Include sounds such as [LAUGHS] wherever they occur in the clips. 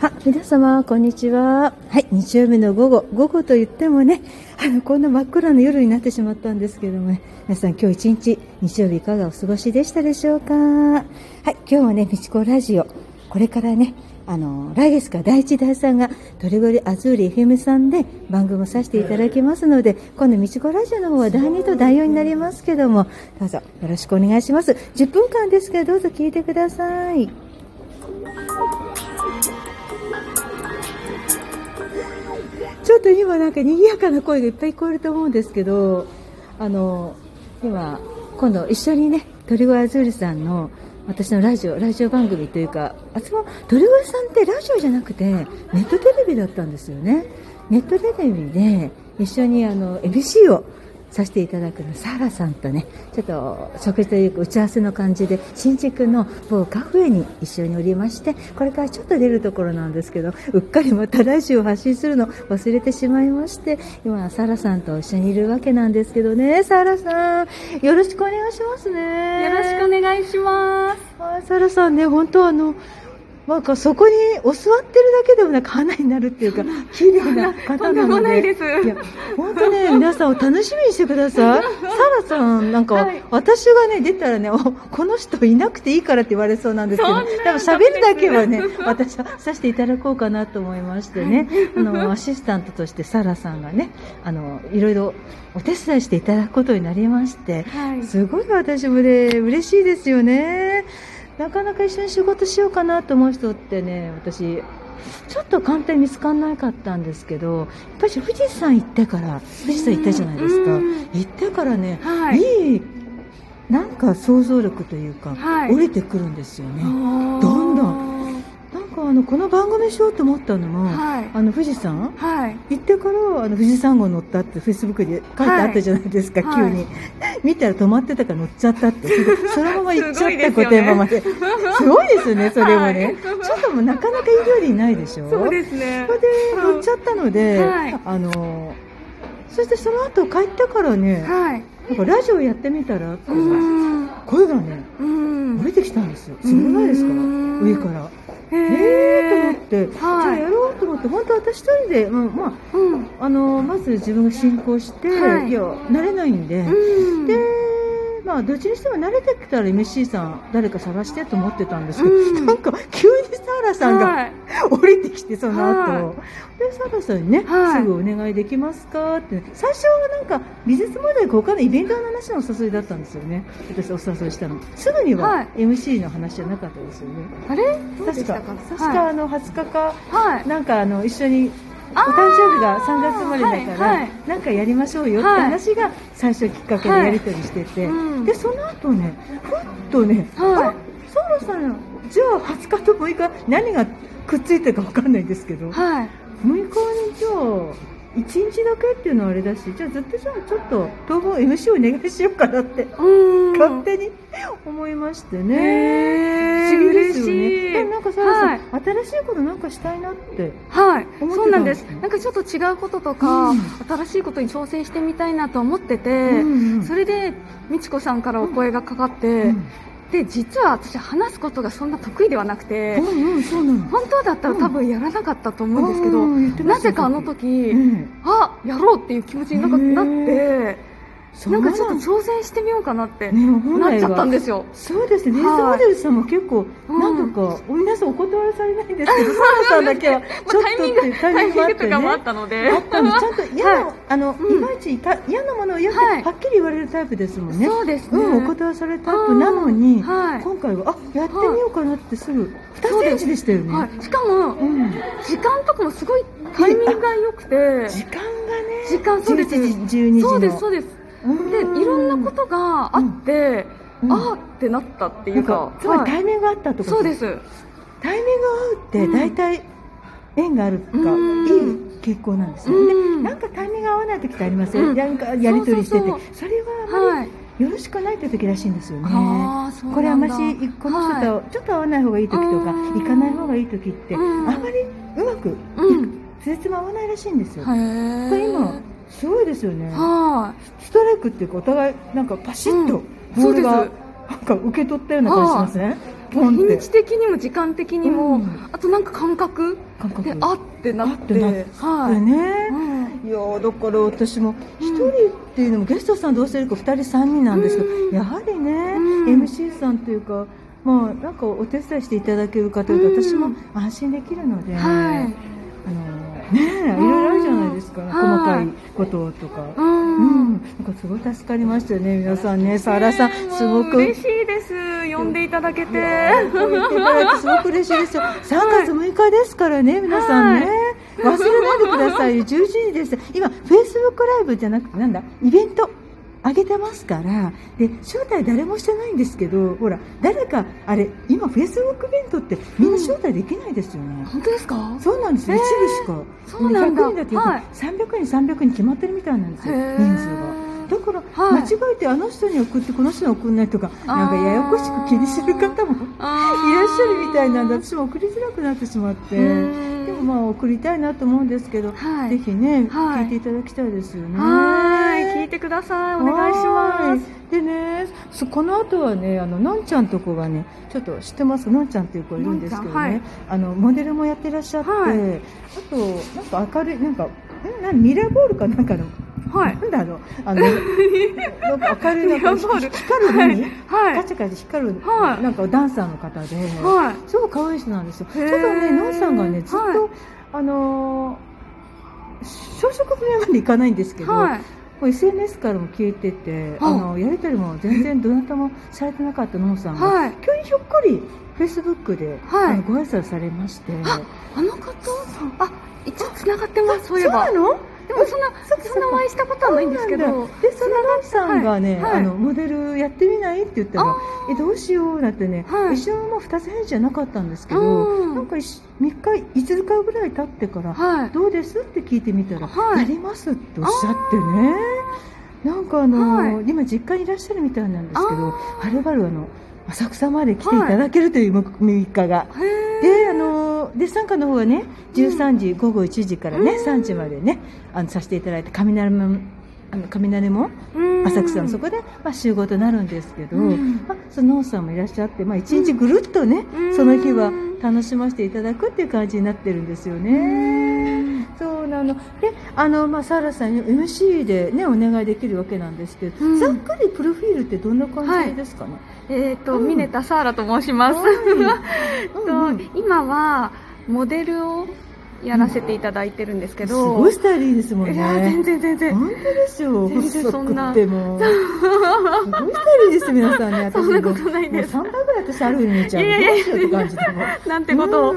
は、皆様、こんにちは。はい、日曜日の午後、午後と言ってもね、あの、こんな真っ暗な夜になってしまったんですけどもね、皆さん今日一日、日曜日いかがお過ごしでしたでしょうか？はい、今日はね、みちこラジオ、これからね、あの、来月から第一第3が、鳥越アズーリ FM さんで番組をさせていただきますので、今度、みちこラジオの方は第2と第4になりますけども、どうぞよろしくお願いします。10分間ですけど、どうぞ聞いてください。と今なんか賑やかな声がいっぱい聞こえると思うんですけど、あの、今、今度一緒にね、鳥越アズールさんの私のラジオ、ラジオ番組というか、あつも、鳥越さんってラジオじゃなくて、ネットテレビだったんですよね。ネットテレビで一緒にあの、MC をさせていただくのサラさんとねちょっと食事というか打ち合わせの感じで新宿の某カフェに一緒におりましてこれからちょっと出るところなんですけどうっかりまた来週発信するの忘れてしまいまして今サラさんと一緒にいるわけなんですけどねサラさんよろしくお願いしますね。よろしくお願いします。サラさんね本当あのなんかそこに座ってるだけでもなんか花になるっていうか綺麗な方なので。いや本当ね皆さんを楽しみにしてください。[LAUGHS] サラさんなんか、はい、私がね出たらねこの人いなくていいからって言われそうなんですけど多分喋るだけはね私はさせていただこうかなと思いましてね。[LAUGHS] あのアシスタントとしてサラさんがねあのいろいろお手伝いしていただくことになりまして、はい、すごい私もね嬉しいですよね。なかなか一緒に仕事しようかなと思う人ってね私ちょっと簡単に見つからなかったんですけどやっぱり富士山行ってから富士山行ったじゃないですか。行ってからね、はい、いいなんか想像力というか、はい、降りてくるんですよね。どんどんかあのこの番組しようと思ったのも、はい、あの富士山、はい、行ってからあの富士山号乗ったってフェイスブックで書いてあったじゃないですか、はい、急に、見たら止まってたから乗っちゃったって。[LAUGHS] そのまま行っちゃった御殿場まで。すごいですよね。それもね、ちょっともなかなかいるよりないでしょ。そうですね。それで乗っちゃったので、あのそしてその後帰ってからね、なんかラジオやってみたら声がね降りてきたんですよ。すごくないですか？上からえー。と思って、はい、じゃあやろうと思って。本当私一人で、うん、まあ、うん、あのまず自分が進行して、はい、いや慣れないんで、うん、でまあどっちにしても慣れてきたら MC さん誰か探してと思ってたんですけど、うん、なんか急にサーラさんが、はい、降りてきてその後、はい、でサーラさんにね、はい、すぐお願いできますかって、最初はなんか美術モデルか他のイベントの話のお誘いだったんですよね。私お誘いしたの。すぐには MC の話じゃなかったですよね、あれ？確か。確かあの20日か、なんかあの一緒にお誕生日が3月生まれだから、はいなんかやりましょうよって話が最初きっかけでやり取りしてて、はいでその後ねふっとね、はい、ソロさんじゃあ20日と6日何がくっついてるか分かんないんですけど、はい、6日にじゃあ1日だけっていうのはあれだしじゃあずっとじゃあちょっと当分 MC お願いしようかなって勝手に思いましてね不思議ですよね。でもなんかさ、はい、新しいことなんかしたいなってはい。そうなんです。なんかちょっと違うこととか、うん、新しいことに挑戦してみたいなと思ってて、うんうん、それで美智子さんからお声がかかって、うん。で実は私話すことがそんな得意ではなくて、うんうん、そうなの。本当だったら多分やらなかったと思うんですけど、なぜかあの時、うん、あやろうっていう気持ちになってなんかちょっと挑戦してみようかなってなっちゃったんですよ。そうですね。レースモデルさんも結構、なんとか、皆さんお断りされないんですけど、さんだけは、ちょっとっていうタイミングとかもあったので。あったの、ちゃんと嫌な、あの、いまいち嫌なものを嫌ってはっきり言われるタイプですもんね。そうですね。うん、お断りされるタイプなのに、今回は、あ、やってみようかなってすぐ、2センチでしたよね。しかも、時間とかもすごいタイミングが良くて。時間がね。時間、そうです。12時の。そうです、そうです。でいろんなことがあって、うん、ああってなったっていうかつまりタイミングがあったってことそうです。タイミングが合うって大体縁があるか、いい傾向なんですよ、ね、なんかタイミングが合わない時ってありません、なんかやり取りしててそれはあまりよろしくないって時らしいんですよね。これあましこの人とちょっと合わない方がいい時とか、行かない方がいい時って、あまりうまくつじつま合わないらしいんですよ。これ今すごいですよね。ストライクっていうかお互いなんかパシッとボールがなんか受け取ったような感じしません、ポンって。日にち的にも時間的にも、あとなんか感覚感覚。であってなってはい。ね、いやだから私も一人っていうのもゲストさん同性いるか2人3人なんですけど、やはりね、MC さんというかまあなんかお手伝いしていただける方と私も安心できるので、あのねいろいろあるじゃないですか、細かいこととか、うん、なんかすごい助かりましたよね、皆さんね、サラさん、すごく。嬉しいです、呼んでいただけて。すごく嬉しいですよ、[LAUGHS] 3月6日ですからね、皆さんね、忘れないでください、11時です、今、フェイスブックライブじゃなくて、なんだ、イベント。あげてますからで招待誰もしてないんですけどほら誰かあれ今フェイスブックイベントってみんな招待できないですよね、うん、本当ですか？そうなんです、えー、一部しか。そうなんだ。100人だって、はい、300人300人決まってるみたいなんですよ人数が。だから、はい、間違えてあの人に送ってこの人に送んないとかなんかややこしく気にする方もいらっしゃるみたいなんで私も送りづらくなってしまってでもまあ送りたいなと思うんですけど、はい、ぜひね、はい、聞いていただきたいですよねはい聞いてください。お願いします。でねこの後はねあののんちゃんとこがねちょっと知ってます？のんちゃんっていう子いるんですけどね、あのモデルもやってらっしゃって、あとなんか明るいなんかえなミラーボールかなんかのはい、なんだろう、あの、[LAUGHS] なんか明るいなんか光る何、はい、カチャカチャ光る、はい、なんかダンサーの方で、はい、すごい可愛い人なんですよ。ちょっとね、のんさんがね、ずっと、はい、あのー、小食分までいかないんですけど、はい、SNS からも消えてて、あのやり取りも全然どなたもされてなかったのんさんが、はい、急にひょっこりフェイスブックで、はい、あのご挨拶されまして、ああの方あ一応つながってますそういえば。そうなの？でもそんなそんなお会いしたことはないんですけど、でそのガチさんがね、はい、あのモデルやってみないって言ったら、えどうしようなんてね、はい、一瞬も二つ返事じゃなかったんですけど、なんか3日5日ぐらい経ってから、はい、どうですって聞いてみたら、やりますっておっしゃってね。なんかあの、今実家にいらっしゃるみたいなんですけど、はるばるあの浅草まで来ていただけるという3日が。であので参加の方はね13時、うん、午後1時からね、うん、3時までねあのさせていただいて雷もあの雷も浅草のそこで、まあ、集合となるんですけど、うん、まあ、その農さんもいらっしゃって、まあ、1日ぐるっとね、その日は楽しませていただくっていう感じになってるんですよね。そうなの。であの、まあ、サラさんに MC で、ね、お願いできるわけなんですけど、ざっくりプロフィールってどんな感じですかね、はい。えっ、ー、と、うん、ミネタサーラと申します。[LAUGHS] と今はモデルをやらせていただいてるんですけど、すごいスタイルいいですもんね。いや全然全然。本当ですよ。全然そんな。でも [LAUGHS] すごいスタイルいいです皆さんね。そんなことないです。三倍ぐらい私あるように見ちゃう。いやいや。なんてことを。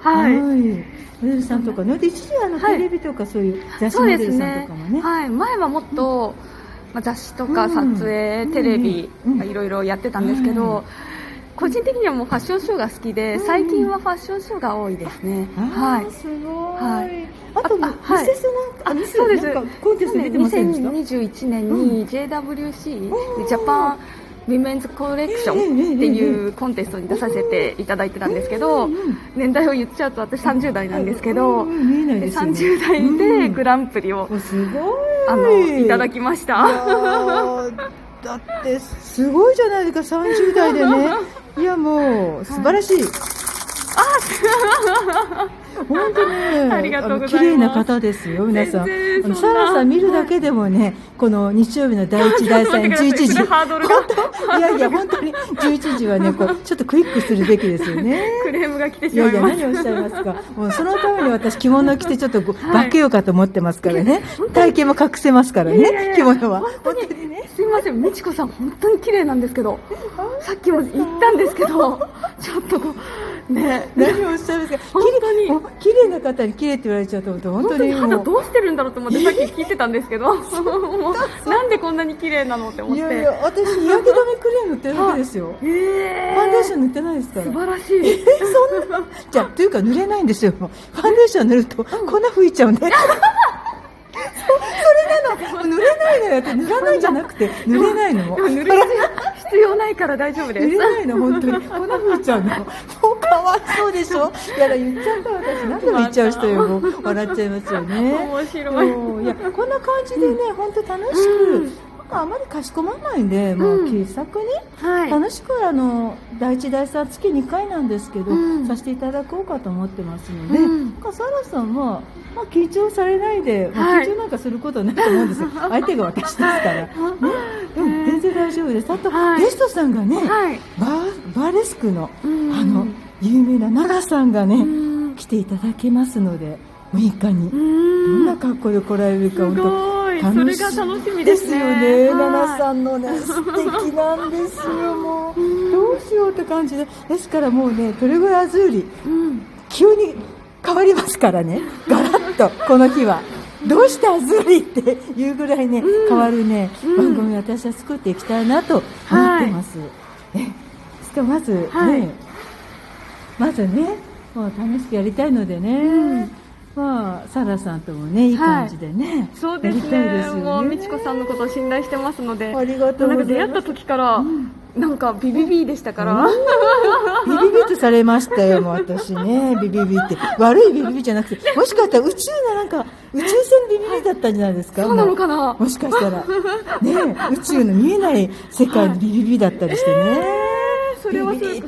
はい。モデルさんとかね、で一時あのテレビとかそういう雑誌モデルさんとかもね。はい。前はもっと。まあ、雑誌とか撮影、テレビ、いろいろやってたんですけど、個人的にはもうファッションショーが好きで、最近はファッションショーが多いですね。はい。すごい。はい。あと、はい、ミセスなんか、そうです。コンテスト出てませんでした？2021年に JWC、ジャパンウィメンズコレクションっていうコンテストに出させていただいてたんですけど、年代を言っちゃうと私30代なんですけど、30代でグランプリを、あのいただきました。だってすごいじゃないですか30代でね [LAUGHS] いやもう素晴らしい、あ本当ね、ありがとうございます。綺麗な方ですよ、皆さん。サラさん見るだけでもね、この日曜日の第一、第三、[LAUGHS] 十一時。ハードルが。いやいや、本当に十一時はね、こう、[LAUGHS] ちょっとクイックするべきですよね。クレームが来てしまいやいや、何をおっしゃいますか。もうそのために私着物を着てちょっと化けようかと思ってますからね。体型も隠せますからね、着物は。本当にね。すみません、美智子さん、本当に綺麗なんですけど、さっきも言ったんですけど、ちょっとこう、ね、何をおっしゃいますか？本当に。綺麗な方に綺麗って言われちゃうと本当に肌どうしてるんだろうと思ってさっき聞いてたんですけどなんでこんなに綺麗なのって思って。いやいや私日焼け止めクレーム塗ってるだけですよ、え。ー、ファンデーション塗ってないですから。素晴らしい、えー、そんな。じゃあというか塗れないんですよ。ファンデーション塗ると粉吹いちゃうんでそれないのよって塗らないんじゃなくて塗れないの。塗れ必要ないから大丈夫です。塗れないの本当に粉吹いちゃうのもうかわいそうでしょ？いや言っちゃった私何でも言っちゃう人よ [LAUGHS] 笑っちゃいますよね。面白い。いやこんな感じでね本当楽しくかあまりかしこまらないんで、もう気さくに、はい、楽しくあの第一第三月2回なんですけど、うん、させていただこうかと思ってますので、うん、サラさんは、まあ、緊張されないで、まあ、緊張なんかすることないと思うんですよ、[LAUGHS] 相手が私ですから、[LAUGHS] ね、でも全然大丈夫です。あと、はい、ゲストさんがね、バーレスクの、あの有名な奈良さんがね、来ていただけますので。6日に。どんな格好で来られるか本当楽し楽しみですよね、奈々さんのね [LAUGHS] 素敵なんですよもう。どうしようって感じでですからもうねトレゴラズーリ、うん、急に変わりますからね。[LAUGHS] ガラッとこの日は。どうしてアズーリっていうぐらいね、うん、変わるね、うん、番組を私は作っていきたいなと思ってます。はい、えまずね、はい、まずねもう楽しくやりたいのでね、うんまあ、サラさんともね、いい感じでね、はい、そうですね。ですねもう、美智子さんのことを信頼してますので、ありがとうなんか出会った時から、うん、なんかビビビでしたから。ビビビとされましたよ、もう私ね、[LAUGHS] ビビビって。悪いビビビじゃなくて、もしかしたら宇宙のなんか、宇宙船ビビビだったんじゃないですか？そうなのかな？もしかしたら。ね、宇宙の見えない世界のビビビだったりしてね。えー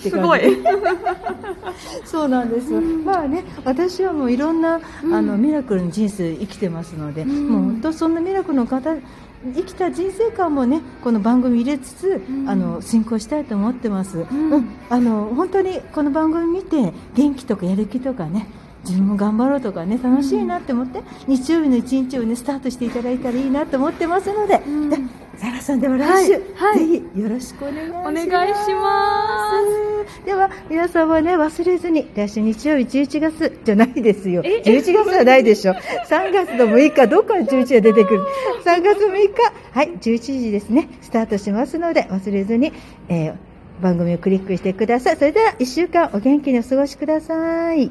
す。ごい。[LAUGHS] そうなんです、うん、まあね、私はもういろんな、うん、あのミラクルの人生生きてますので、うん、もう本当そんなミラクルの方生きた人生観もねこの番組入れつつ、あの進行したいと思ってます、うん。あの本当にこの番組見て元気とかやる気とかね自分も頑張ろうとかね楽しいなって思って、日曜日の一日をねスタートしていただいたらいいなと思ってますので、サラさんでは来週、はい、ぜひよろしくお願いします。お願いします。では、皆さんはね、忘れずに、来週日曜日11月じゃないですよ。11月はないでしょ。3月の6日、どこから11が出てくる ?3 月6日、はい、11時ですね、スタートしますので、忘れずに、えー、番組をクリックしてください。それでは1週間お元気にお過ごしください。